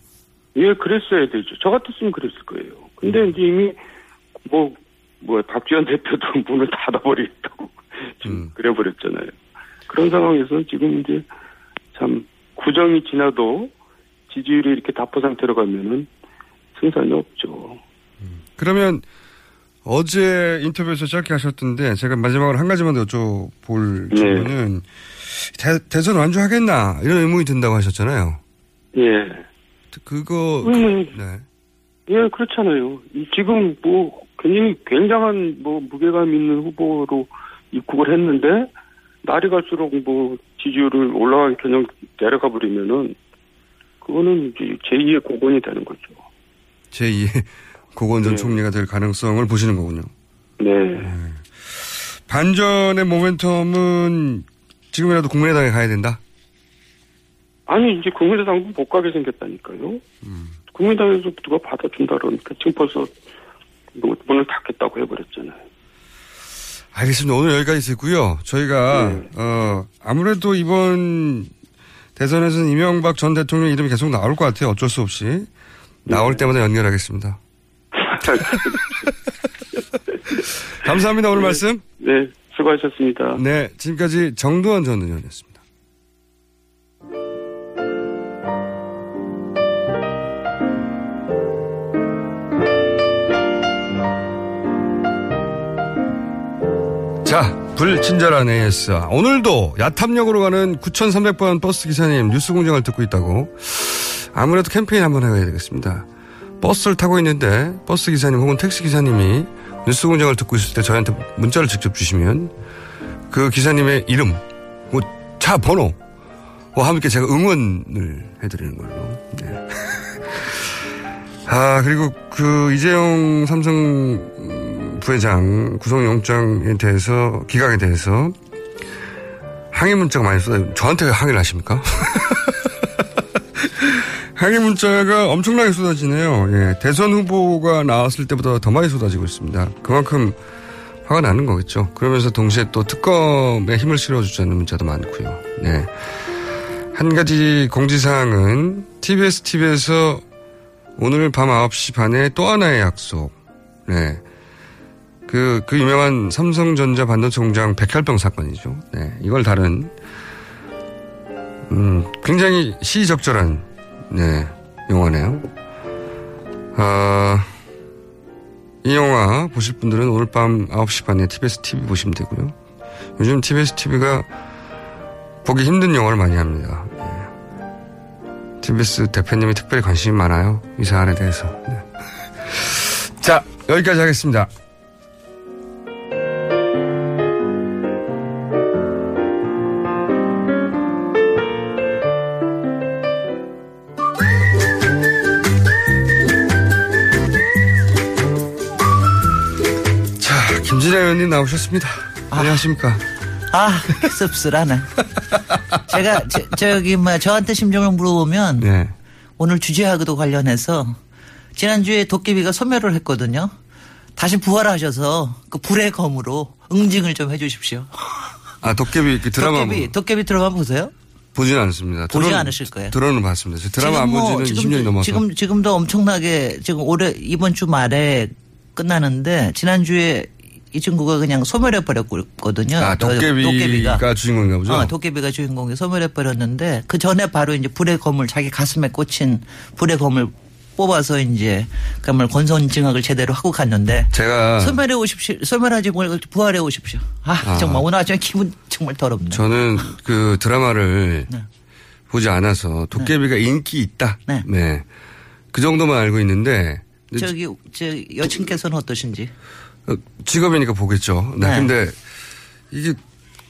예, 그랬어야 되죠. 저 같았으면 그랬을 거예요. 근데 이제 이미 뭐, 뭐, 박지원 대표도 문을 닫아버리겠다고 지금 그래버렸잖아요. 그런 상황에서 지금 이제 참 구정이 지나도 지지율이 이렇게 답보 상태로 가면은 승산이 없죠. 그러면 어제 인터뷰에서 짧게 하셨던데 제가 마지막으로 한 가지만 더 여쭤볼 질문은 대, 선 완주하겠나 이런 의문이 든다고 하셨잖아요. 예. 그거 음, 네. 예, 그렇잖아요. 이 지금 뭐 굉장히 굉장한 뭐 무게감 있는 후보로 입국을 했는데 날이 갈수록 뭐 지지율을 올라가기 전형 내려가 버리면은 그거는 이제 제2의 고건이 되는 거죠. 제2의 고건 전 총리가 될 가능성을 보시는 거군요. 네. 반전의 모멘텀은 지금이라도 국민의당에 가야 된다? 아니 이제 국민의당도 못 가게 생겼다니까요. 국민의당에서 누가 받아준다 그러니까 지금 벌써 뭐 문을 닫겠다고 해버렸잖아요. 알겠습니다. 오늘 여기까지 듣고요. 저희가 어 아무래도 이번 대선에서는 이명박 전 대통령 이름이 계속 나올 것 같아요. 어쩔 수 없이 나올 때마다 연결하겠습니다. 감사합니다. 오늘 말씀. 네, 수고하셨습니다. 네, 지금까지 정두환 전 의원이었습니다. 자, 불친절한 AS. 오늘도 야탑역으로 가는 9,300번 버스 기사님 뉴스 공장을 듣고 있다고. 아무래도 캠페인 한번 해야 되겠습니다. 버스를 타고 있는데 버스 기사님 혹은 택시 기사님이 뉴스 공장을 듣고 있을 때 저희한테 문자를 직접 주시면 그 기사님의 이름, 뭐차 번호와 함께 제가 응원을 해드리는 걸로. 네. 아 그리고 그 이재용 삼성 부회장 구속영장에 대해서 기각에 대해서 항의 문자가 많이 쏟아요. 저한테 왜 항의를 하십니까? 항의 문자가 엄청나게 쏟아지네요. 예, 대선 후보가 나왔을 때보다 더 많이 쏟아지고 있습니다. 그만큼 화가 나는 거겠죠. 그러면서 동시에 또 특검에 힘을 실어주자는 문자도 많고요. 네. 한 가지 공지사항은 TBS TV에서 오늘 밤 9시 반에 또 하나의 약속. 네. 그, 그 유명한 삼성전자 반도체 공장 백혈병 사건이죠. 네. 이걸 다룬, 음, 굉장히 시적절한, 네, 영화네요. 아, 이 영화 보실 분들은 오늘 밤 9시 반에 TBS TV 보시면 되고요. 요즘 TBS TV가 보기 힘든 영화를 많이 합니다. 예. TBS 대표님이 특별히 관심이 많아요. 이 사안에 대해서. 네. 자, 여기까지 하겠습니다. 의원님 나오셨습니다. 안녕하십니까. 아, 씁쓸하네. 제가, 저, 저기, 뭐, 저한테 심정을 물어보면, 네. 오늘 주제하고도 관련해서, 지난주에 도깨비가 소멸을 했거든요. 다시 부활하셔서, 그 불의 검으로 응징을 좀 해주십시오. 아, 도깨비 그 드라마 도깨비, 뭐 도깨비 드라마 보세요? 보진 않습니다. 보지 들어는- 않으실 거예요. 들어는 봤습니다. 저 드라마 안 지금 뭐본 지는 지금, 20년이 넘어서. 지금, 지금도 엄청나게, 지금 올해, 이번 주 말에 끝나는데, 지난주에 이 친구가 그냥 소멸해 버렸거든요. 아, 도깨비 가 주인공인가 보죠? 어, 도깨비가 주인공이 소멸해 버렸는데, 그 전에 바로 이제 불의 검을 자기 가슴에 꽂힌 불의 검을 뽑아서 이제, 그물 권선징악을 제대로 하고 갔는데, 제가 소멸해 오십시오. 소멸하지 말고 부활해 오십시오. 아, 아. 정말 오늘 아침에 기분 정말 더럽네. 저는 그 드라마를 네. 보지 않아서 도깨비가 인기 있다. 네. 그 정도만 알고 있는데 저기, 저, 여친께서는 어떠신지? 어, 직업이니까 보겠죠. 네. 네. 근데 이게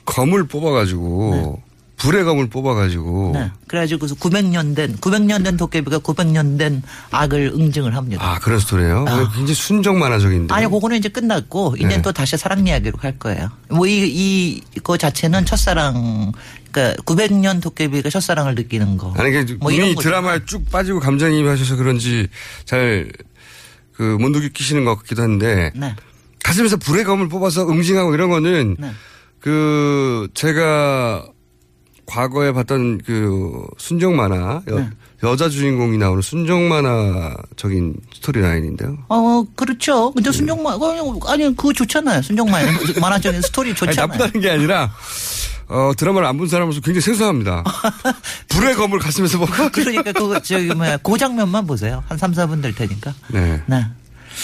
검을 뽑아가지고 불의 검을 뽑아가지고 네. 그래가지고 900년 된, 900년 된 도깨비가 900년 된 악을 응징을 합니다. 아 그런 스토리예요. 굉장히 순정 만화적인데. 아니, 그거는 이제 끝났고, 이제 네. 또 다시 사랑 이야기로 갈 거예요. 뭐, 이, 이, 그 자체는 첫사랑, 그러니까 900년 도깨비가 첫사랑을 느끼는 거. 아니, 그뭐 이미. 드라마에 쭉 빠지고 감정이입하셔서 그런지 잘그 문두기 끼시는 것 같기도 한데 네. 가슴에서 불의 검을 뽑아서 응징하고 이런 거는 네. 그 제가 과거에 봤던 그 순정 만화 여, 네. 여자 주인공이 나오는 순정 만화적인 스토리 라인인데요. 어, 그렇죠. 근데 순정만, 어, 아니, 그거 좋잖아요. 순정만. 만화적인 스토리 아니, 좋잖아요. 나쁘다는 게 아니라 어, 드라마를 안 본 사람으로서 굉장히 생소합니다. 불의 검을 가슴에서 먹고. 그러니까 그거 저기 뭐야 그 장면만 보세요. 한 3, 4분 될 테니까. 네. 네.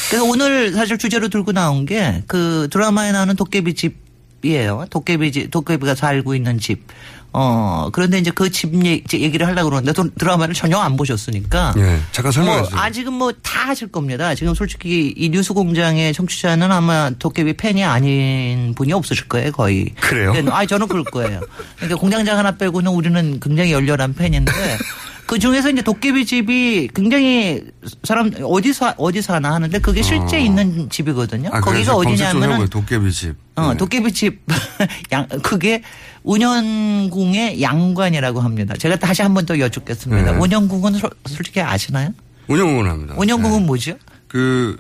그래서 오늘 사실 주제로 들고 나온 게 그 드라마에 나오는 도깨비 집이에요. 도깨비 집, 도깨비가 살고 있는 집. 어, 그런데 이제 그 집 얘기를 하려고 그러는데 또 드라마를 전혀 안 보셨으니까. 예, 잠깐 설명해 뭐 주세요. 아직은 뭐 다 하실 겁니다. 지금 솔직히 이 뉴스 공장의 청취자는 아마 도깨비 팬이 아닌 분이 없으실 거예요, 거의. 그래요? 아, 저는 그럴 거예요. 그러니까 공장장 하나 빼고는 우리는 굉장히 열렬한 팬인데 그 중에서 이제 도깨비 집이 굉장히 사람 어디서 어디서 하나 하는데 그게 실제 있는 집이거든요. 아, 거기가 어디냐면은. 도깨비 집. 어, 도깨비 집, 양, 그게 운현궁의 양관이라고 합니다. 제가 다시 한 번 더 여쭙겠습니다. 네. 운현궁은 소- 솔직히 아시나요? 운영을 합니다. 운현궁은 뭐죠? 그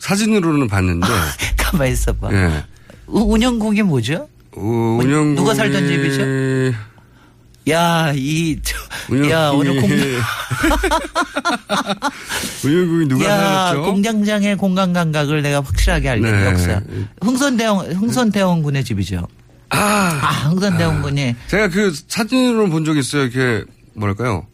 사진으로는 봤는데 가만히 있어봐. 예. 우- 운현궁이 뭐죠? 어, 운영 누가 살던 집이죠? 야, 이, 저, 야, 오늘 공, 운영국이 누가 야, 살았죠? 공장장의 공간 감각을 내가 확실하게 알게 네. 역사. 흥선대원, 흥선대원 군의 집이죠. 아, 흥선대원 군이. 제가 그 사진으로 본 적 있어요. 이렇게 뭐랄까요?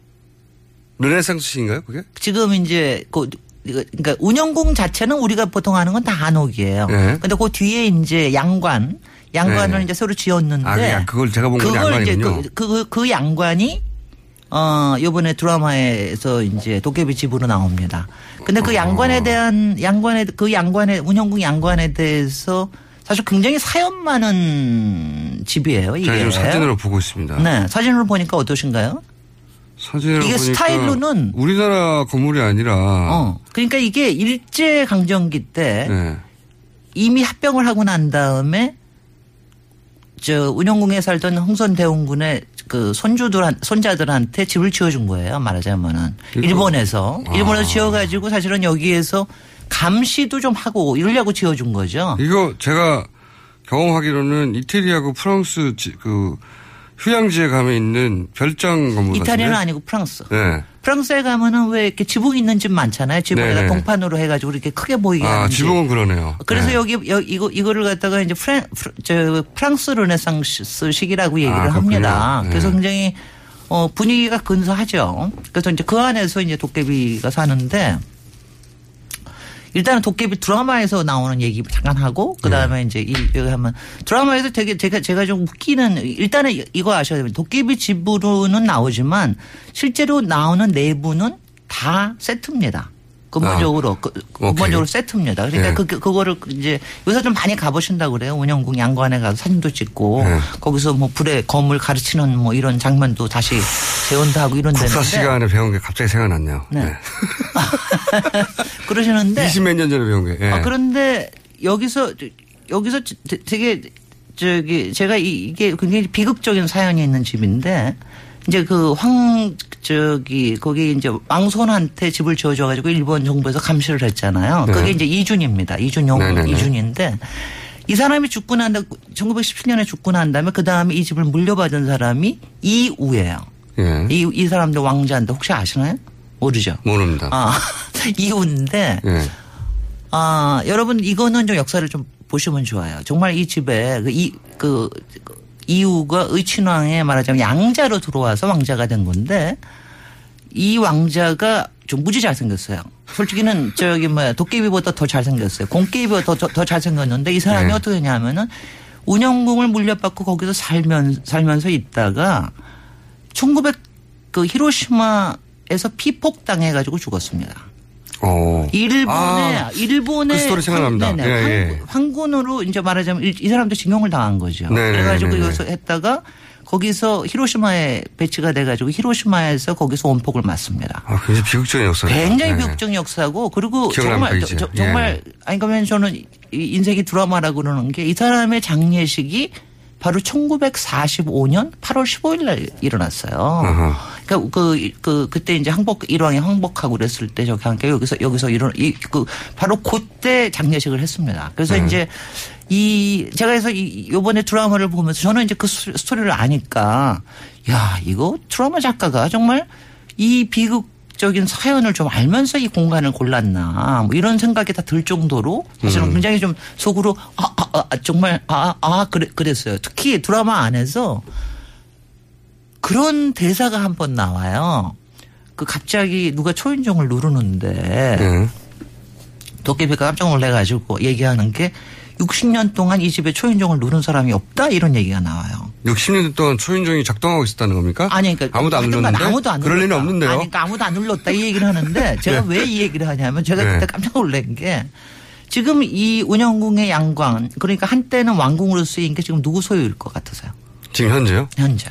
르네상스식인가요? 그게? 지금 이제 그 그러니까 운영궁 자체는 우리가 보통 하는 건 다 한옥이에요. 네. 근데 그 뒤에 이제 양관, 양관을 네. 이제 새로 지었는데 아, 그냥 그걸 제가 본건 그걸 이제 양반이군요. 그, 그, 그 양관이 어, 요번에 드라마에서 이제 도깨비 집으로 나옵니다. 근데 그 양관에 대한, 양관에, 그 양관에, 운영궁 양관에 대해서 사실 굉장히 사연 많은 집이에요, 이게. 제가 지금 사진으로 보고 있습니다. 네, 사진으로 보니까 어떠신가요? 사진으로 이게 스타일로는 우리나라 건물이 아니라 어. 그러니까 이게 일제 강점기 때 네. 이미 합병을 하고 난 다음에 저 운영궁에 살던 흥선대원군의 그 손주들 손자들한테 집을 지어준 거예요 말하자면은 일본에서 아. 일본에서 지어가지고 사실은 여기에서 감시도 좀 하고 이러려고 지어준 거죠. 이거 제가 경험하기로는 이태리하고 프랑스 지- 그 휴양지에 가면 있는 별장 건물 이탈리아는 같은데? 아니고 프랑스. 네. 프랑스에 가면은 왜 이렇게 지붕 있는 집 많잖아요. 지붕에다 네네. 동판으로 해가지고 이렇게 크게 보이게 아, 하는 집. 지붕은 그러네요. 그래서 네. 여기 여, 이거 이거를 갖다가 이제 프랑 저 프랑스 르네상스식이라고 얘기를 아. 합니다. 네. 그래서 굉장히 어 분위기가 근사하죠. 그래서 이제 그 안에서 이제 도깨비가 사는데 일단은 도깨비 드라마에서 나오는 얘기 잠깐 하고 그다음에 네. 이제 이 여기 하면 드라마에서 되게 제가 제가 좀 웃기는 일단은 이- 이거 아셔야 됩니다. 도깨비 집으로는 나오지만 실제로 나오는 내부는 다 세트입니다. 근본적으로 그- 근본적으로 세트입니다. 그러니까 네. 그 그- 그거를 이제 요새 좀 많이 가보신다고 그래요. 운영궁 양관에 가서 사진도 찍고 네. 거기서 뭐 불에 검을 가르치는 뭐 이런 장면도 다시 재현도 하고 이런 국사 데는데 시간에 배운 게 갑자기 생각났네요. 네. 네. 그러시는데 20몇 년 전에 배운 게. 예. 아, 그런데 여기서 여기서 되- 되게 저기 제가 이- 이게 굉장히 비극적인 사연이 있는 집인데 이제 그 황 저기 거기 이제 왕손한테 집을 지어줘 가지고 일본 정부에서 감시를 했잖아요. 네. 그게 이제 이준입니다. 이준 영국 네네네. 이준인데 이 사람이 죽고 난 다음 1917년에 죽고 난 다음에 그 다음에 이 집을 물려받은 사람이 이우예요. 예. 이, 이 사람들 왕자인데 혹시 아시나요? 모르죠. 모릅니다. 아, 이우인데 예. 아, 여러분 이거는 좀 역사를 좀 보시면 좋아요. 정말 이 집에 그 이, 그, 그 이후가 의친왕에 말하자면 양자로 들어와서 왕자가 된 건데 이 왕자가 좀 무지 잘생겼어요. 솔직히는 저기 뭐야 도깨비보다 더 잘생겼어요. 공깨비보다 더, 더, 더 잘생겼는데 이 사람이 네. 어떻게 했냐면은 운영궁을 물려받고 거기서 살면, 살면서 있다가 1900 그 히로시마에서 피폭 당해가지고 죽었습니다. 어. 일본에 아, 일본의 그 스토리 생각납니다. 황- 네네. 예, 예. 황- 황군 으로 이제 말하자면 이, 이 사람도 징용을 당한 거죠. 네네네네. 그래가지고 여기서 했다가 거기서 히로시마에 배치가 돼가지고 히로시마에서 거기서 원폭을 맞습니다. 아, 굉장히 비극적인 역사. 굉장히 비극적인 역사고 그리고 정말 이제. 저- 정말 예. 아니 그러면 저는 이 인생이 드라마라고 그러는 게 이 사람의 장례식이 바로 1945년 8월 15일 날 일어났어요. 그러니까 그, 그, 그때 이제 항복, 일왕이 항복하고 그랬을 때 저기 함께 여기서, 여기서 이런, 이, 그, 바로 그때 장례식을 했습니다. 그래서 네. 이제 이, 제가 그래서 이, 요번에 드라마를 보면서 저는 이제 그 스- 스토리를 아니까 야, 이거 드라마 작가가 정말 이 비극 적인 사연을 좀 알면서 이 공간을 골랐나 뭐 이런 생각이 다 들 정도로 사실은 음. 굉장히 좀 속으로 아, 아, 아, 정말 아, 아, 그래, 그랬어요. 특히 드라마 안에서 그런 대사가 한 번 나와요. 그 갑자기 누가 초인종을 누르는데 네. 도깨비가 깜짝 놀래가지고 얘기하는 게 60년 동안 이 집에 초인종을 누른 사람이 없다 이런 얘기가 나와요. 60년 동안 초인종이 작동하고 있었다는 겁니까? 아니, 그러니까 아무도 안 하여튼간 눌렀는데? 아무도 안 그럴 리는 눌렀다. 없는데요. 아니, 그러니까 아무도 안 눌렀다 이 얘기를 하는데 제가 네. 왜이 얘기를 하냐면 제가 네. 그때 깜짝 놀란 게 지금 이 운영궁의 양관 그러니까 한때는 왕궁으로 쓰인 게 지금 누구 소유일 것 같으세요? 지금 현재요? 현재.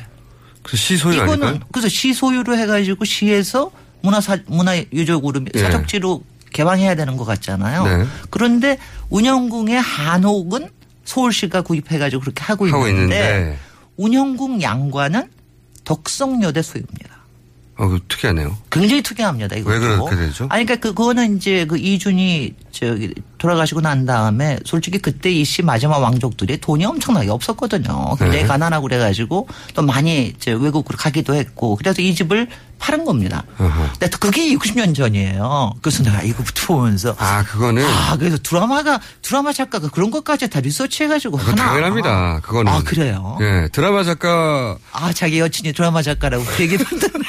그 시 소유 이거는 아닐까요? 그래서 시 소유로 해가지고 시에서 문화사 문화유적으로 예. 사적지로 개방해야 되는 것 같잖아요. 네. 그런데 운영궁의 한옥은 서울시가 구입해가지고 그렇게 하고, 하고 있는데, 있는데. 운영궁 양관은 덕성여대 소유입니다. 어, 그 특이하네요. 굉장히 특이합니다. 이거 왜 그렇게 되죠? 아니 그러니까 그거는 이제 그 이준이 저기 돌아가시고 난 다음에 솔직히 그때 이 씨 마지막 왕족들이 돈이 엄청나게 없었거든요. 굉장히 네. 가난하고 그래가지고 또 많이 이제 외국으로 가기도 했고 그래서 이 집을 파는 겁니다. 근데 또 그게 60년 전이에요. 그래서 내가 이거부터 보면서 아 그거는 아 그래서 드라마가 드라마 작가가 그런 것까지 다 리서치해가지고 하나 당연합니다. 그거는. 아 그래요? 예, 드라마 작가 아 자기 여친이 드라마 작가라고 그 얘기 듣네.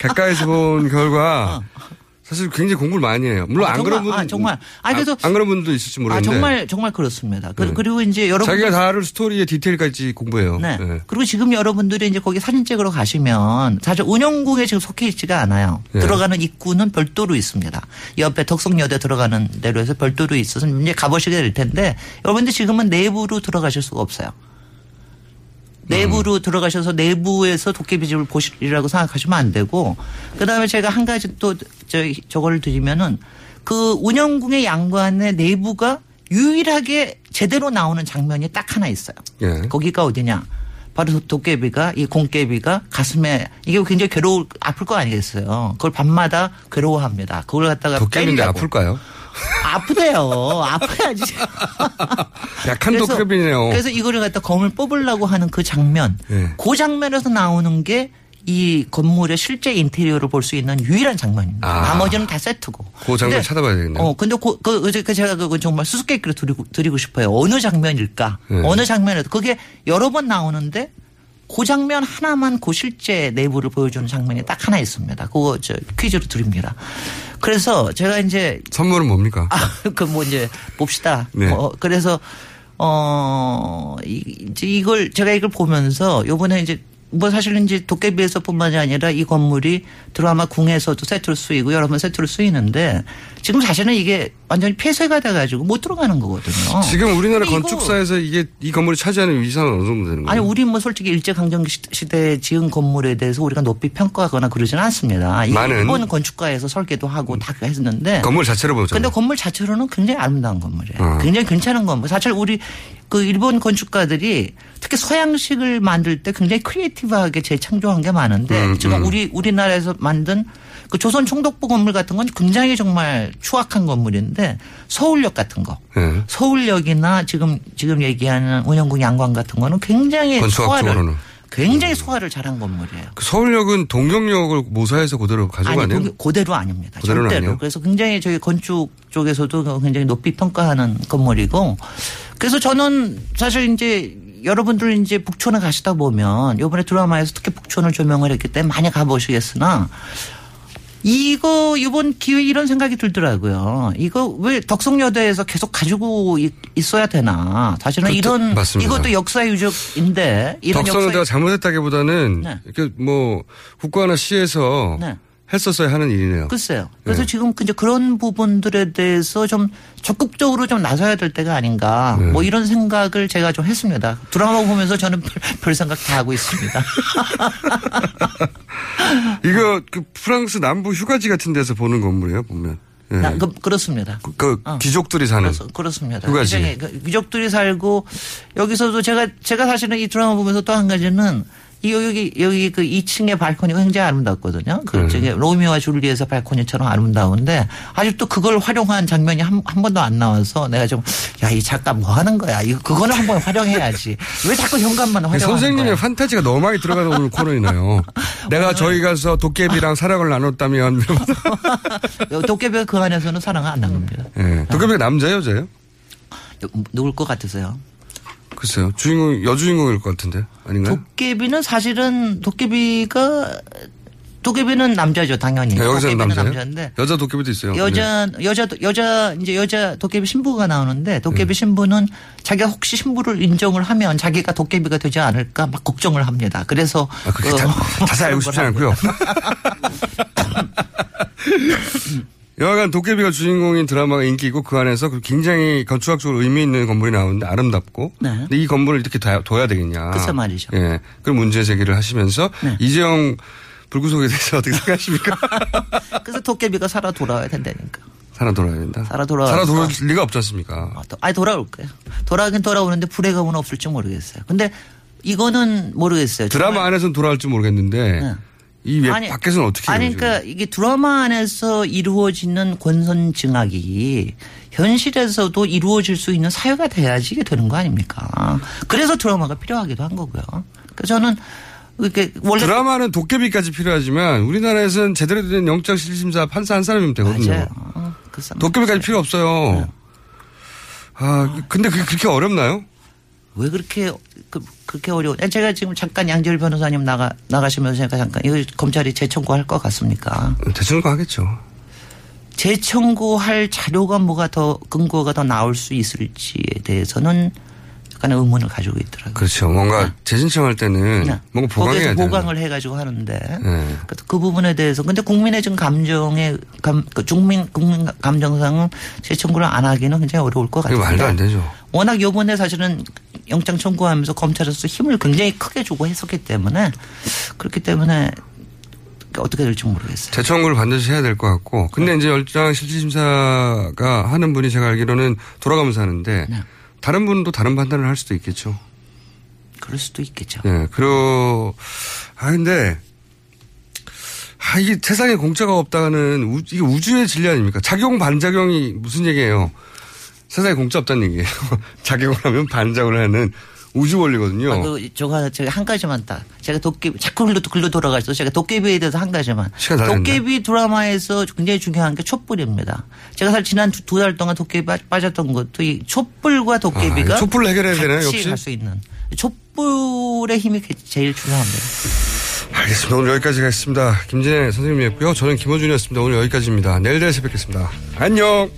가까이서 본 결과 사실 굉장히 공부를 많이 해요. 물론 아, 안 그런 분, 아, 정말. 아니, 그래서- 안, 안 그런 분도 있을지 아 모르겠는데. 정말 정말 그렇습니다. 그, 네. 그리고 이제 여러분 자기가 다룰 스토리의 디테일까지 공부해요. 네. 예. 그리고 지금 여러분들이 이제 거기 사진 찍으러 가시면 사실 운영국에 지금 속해 있지가 않아요. 네. 들어가는 입구는 별도로 있습니다. 옆에 덕성여대 들어가는 대로 해서 별도로 있어서 이제 가보시게 될 텐데 여러분들 지금은 내부로 들어가실 수가 없어요. 내부로 음. 들어가셔서 내부에서 도깨비집을 보시리라고 생각하시면 안 되고 그다음에 제가 한 가지 또 저, 저걸 드리면은 그 운영궁의 양관의 내부가 유일하게 제대로 나오는 장면이 딱 하나 있어요. 예. 거기가 어디냐? 바로 도- 도깨비가 이 공깨비가 가슴에 이게 굉장히 괴로울 아플 거 아니겠어요. 그걸 밤마다 괴로워합니다. 그걸 갖다가 도깨비인데. 아플까요? 아프대요. 아파야지. 약한 그래서- 도깨비네요. 그래서 이거를 갖다 검을 뽑으려고 하는 그 장면, 예. 그 장면에서 나오는 게 이 건물의 실제 인테리어를 볼 수 있는 유일한 장면입니다. 아. 나머지는 다 세트고. 그 장면 근데- 찾아봐야 되겠네요. 어, 근데 그, 그, 그, 그 제가 그거 정말 수수께끼로 드리고, 드리고 싶어요. 어느 장면일까? 네. 어느 장면에도 그게 여러 번 나오는데 그 장면 하나만 그 실제 내부를 보여주는 장면이 딱 하나 있습니다. 그거 저 퀴즈로 드립니다. 그래서 제가 이제 선물은 뭡니까? 그뭐 이제 봅시다. 네. 어, 그래서 어 이- 이제 이걸 제가 이걸 보면서 요번에 이제 뭐 사실은 이제 도깨비에서뿐만이 아니라 이 건물이 드라마 궁에서도 세트로 쓰이고 여러 번 세트로 쓰이는데 지금 사실은 이게 완전히 폐쇄가 돼가지고 못 들어가는 거거든요. 지금 우리나라 건축사에서 이게 이 건물이 차지하는 위상은 어느 정도 되는 거예요? 아니 우리 뭐 솔직히 일제 강점 시대에 지은 건물에 대해서 우리가 높이 평가하거나 그러지는 않습니다. 많은- 일본 건축가에서 설계도 하고 다 했는데 건물 자체로 보죠. 근데 건물 자체로는 굉장히 아름다운 건물이에요. 어. 굉장히 괜찮은 건물. 사실 우리 그 일본 건축가들이 특히 서양식을 만들 때 굉장히 크리에이티브하게 재창조한 게 많은데 음, 지금 음. 우리 우리나라에서 만든 그 조선 총독부 건물 같은 건 굉장히 정말 추악한 건물인데 서울역 같은 거. 예. 서울역이나 지금 지금 얘기하는 운영궁 양관 같은 거는 굉장히 소화를. 굉장히 소화를 잘한 건물이에요. 그 서울역은 동경역을 모사해서 그대로 가지고 아니, 가네요. 그대로 아닙니다. 절대로. 아니에요? 그래서 굉장히 저희 건축 쪽에서도 굉장히 높이 평가하는 건물이고 그래서 저는 사실 이제 여러분들 이제 북촌에 가시다 보면 이번에 드라마에서 특히 북촌을 조명을 했기 때문에 많이 가보시겠으나 이거 이번 기회에 이런 생각이 들더라고요. 이거 왜 덕성여대에서 계속 가지고 있- 있어야 되나? 사실은 그렇죠. 이런 맞습니다. 이것도 역사 유적인데 이런 덕성은 역사 내가 잘못했다기보다는 네. 이렇게 뭐 국가나 시에서 네. 했었어야 하는 일이네요. 글쎄요. 그래서 네. 지금 이제 그런 부분들에 대해서 좀 적극적으로 좀 나서야 될 때가 아닌가. 네. 뭐 이런 생각을 제가 좀 했습니다. 드라마 보면서 저는 별, 별 생각 다 하고 있습니다. 이거 그 프랑스 남부 휴가지 같은 데서 보는 건물이에요, 보면. 예. 나- 그, 그렇습니다. 그, 그 어. 귀족들이 사는. 그렇- 그렇습니다. 두 가지. 굉장히 그 귀족들이 살고 여기서도 제가 제가 사실은 이 드라마 보면서 또 한 가지는 이 여기 여기 그 2층의 발코니가 굉장히 아름답거든요. 그 음. 로미오와 줄리엣의 발코니처럼 아름다운데 아직도 그걸 활용한 장면이 한, 한 번도 안 나와서 내가 좀 야 이 작가 뭐 하는 거야? 이거 그거를 한번 활용해야지. 왜 자꾸 현관만 활용하는 선생님의 거야? 판타지가 너무 많이 들어가는 오늘 코너이네요. 내가 저희 가서 도깨비랑 사랑을 나눴다면. 도깨비가 그 안에서는 사랑을 안 나눕니다. 예. 도깨비가 남자예요, 여자예요? 누굴 것 같으세요? 글쎄요. 주인공, 여주인공일 것 같은데. 아닌가요? 도깨비는 사실은 도깨비가 도깨비는 남자죠 당연히. 네, 여기서는? 남자인데 여자 도깨비도 있어요. 여자 네. 여자 여자 이제 여자 도깨비 신부가 나오는데 도깨비 신부는 자기가 혹시 신부를 인정을 하면 자기가 도깨비가 되지 않을까 막 걱정을 합니다. 그래서 아, 그렇게 그- 자, 자세히 알고 싶지 않고요. 여하간 도깨비가 주인공인 드라마가 인기고 그 안에서 그 굉장히 건축학적으로 의미 있는 건물이 나오는데 아름답고 네. 근데 이 건물을 이렇게 둬야, 되겠냐. 글쎄 말이죠. 예. 그런 문제 제기를 하시면서 네. 이재용 불구속에 대해서 어떻게 생각하십니까? 그래서 도깨비가 살아 돌아와야 된다니까. 살아 돌아야 된다. 살아 돌아와서- 살아 돌아올 리가 없지 않습니까? 아니 돌아올 거예요. 돌아가긴 돌아오는데 불의 가문 없을지 모르겠어요. 근데 이거는 모르겠어요. 드라마 안에서는 돌아올지 모르겠는데 네. 이 외, 밖에서는 어떻게 아니 해요? 그러니까 이게 드라마 안에서 이루어지는 권선 증악이 현실에서도 이루어질 수 있는 사회가 돼야지 이게 되는 거 아닙니까? 그래서 드라마가 필요하기도 한 거고요. 그래서 저는 이렇게 원래 드라마는 도깨비까지 필요하지만 우리나라에서는 제대로 된 영장 실심사 판사 한 사람이면 되거든요. 맞아요. 어, 그 사- 도깨비까지 필요 없어요. 네. 아, 근데 그게 그렇게 어렵나요? 왜 그렇게 그, 그렇게 어려워? 제가 지금 잠깐 양재열 변호사님 나가 나가시면서 제가 잠깐 이거 검찰이 재청구할 것 같습니까? 재청구 하겠죠. 재청구할 자료가 뭐가 더 근거가 더 나올 수 있을지에 대해서는 약간의 의문을 가지고 있더라고요. 그렇죠. 뭔가 재신청할 때는 네. 뭔가 보강해야 돼요. 보강을 해가지고 하는데 네. 그, 그 부분에 대해서 근데 국민의 지금 감정에 감, 그 국민 국민 감정상은 재청구를 안 하기는 굉장히 어려울 것 같아요. 말도 안 되죠. 워낙 요번에 사실은 영장 청구하면서 검찰에서 힘을 굉장히 크게 주고 했었기 때문에 그렇기 때문에 어떻게 될지 모르겠어요. 재청구를 반드시 해야 될 것 같고. 네. 근데 이제 열장 실질심사가 하는 분이 제가 알기로는 돌아가면서 하는데 네. 다른 분도 다른 판단을 할 수도 있겠죠. 그럴 수도 있겠죠. 네. 그러, 아, 근데, 아, 이게 세상에 공짜가 없다는 우, 이게 우주의 진리 아닙니까? 작용, 반작용이 무슨 얘기예요? 세상에 공짜 없다는 얘기예요. 작용을 하면 반작용을 하는 우주 원리거든요. 아, 그, 저가, 제가 한 가지만 딱. 제가 도깨비, 자꾸 글로, 글로 돌아가서 제가 도깨비에 대해서 한 가지만. 시간 다. 도깨비 드라마에서 굉장히 중요한 게 촛불입니다. 제가 사실 지난 두 달 동안 도깨비 빠- 빠졌던 것도 이 촛불과 도깨비가. 아, 촛불로 해결해야 되나요, 역시? 갈 수 있는. 촛불의 힘이 제일 중요합니다. 알겠습니다. 오늘 여기까지 가겠습니다. 김진애 선생님이었고요. 저는 김호준이었습니다. 오늘 여기까지입니다. 내일 다시 뵙겠습니다. 안녕!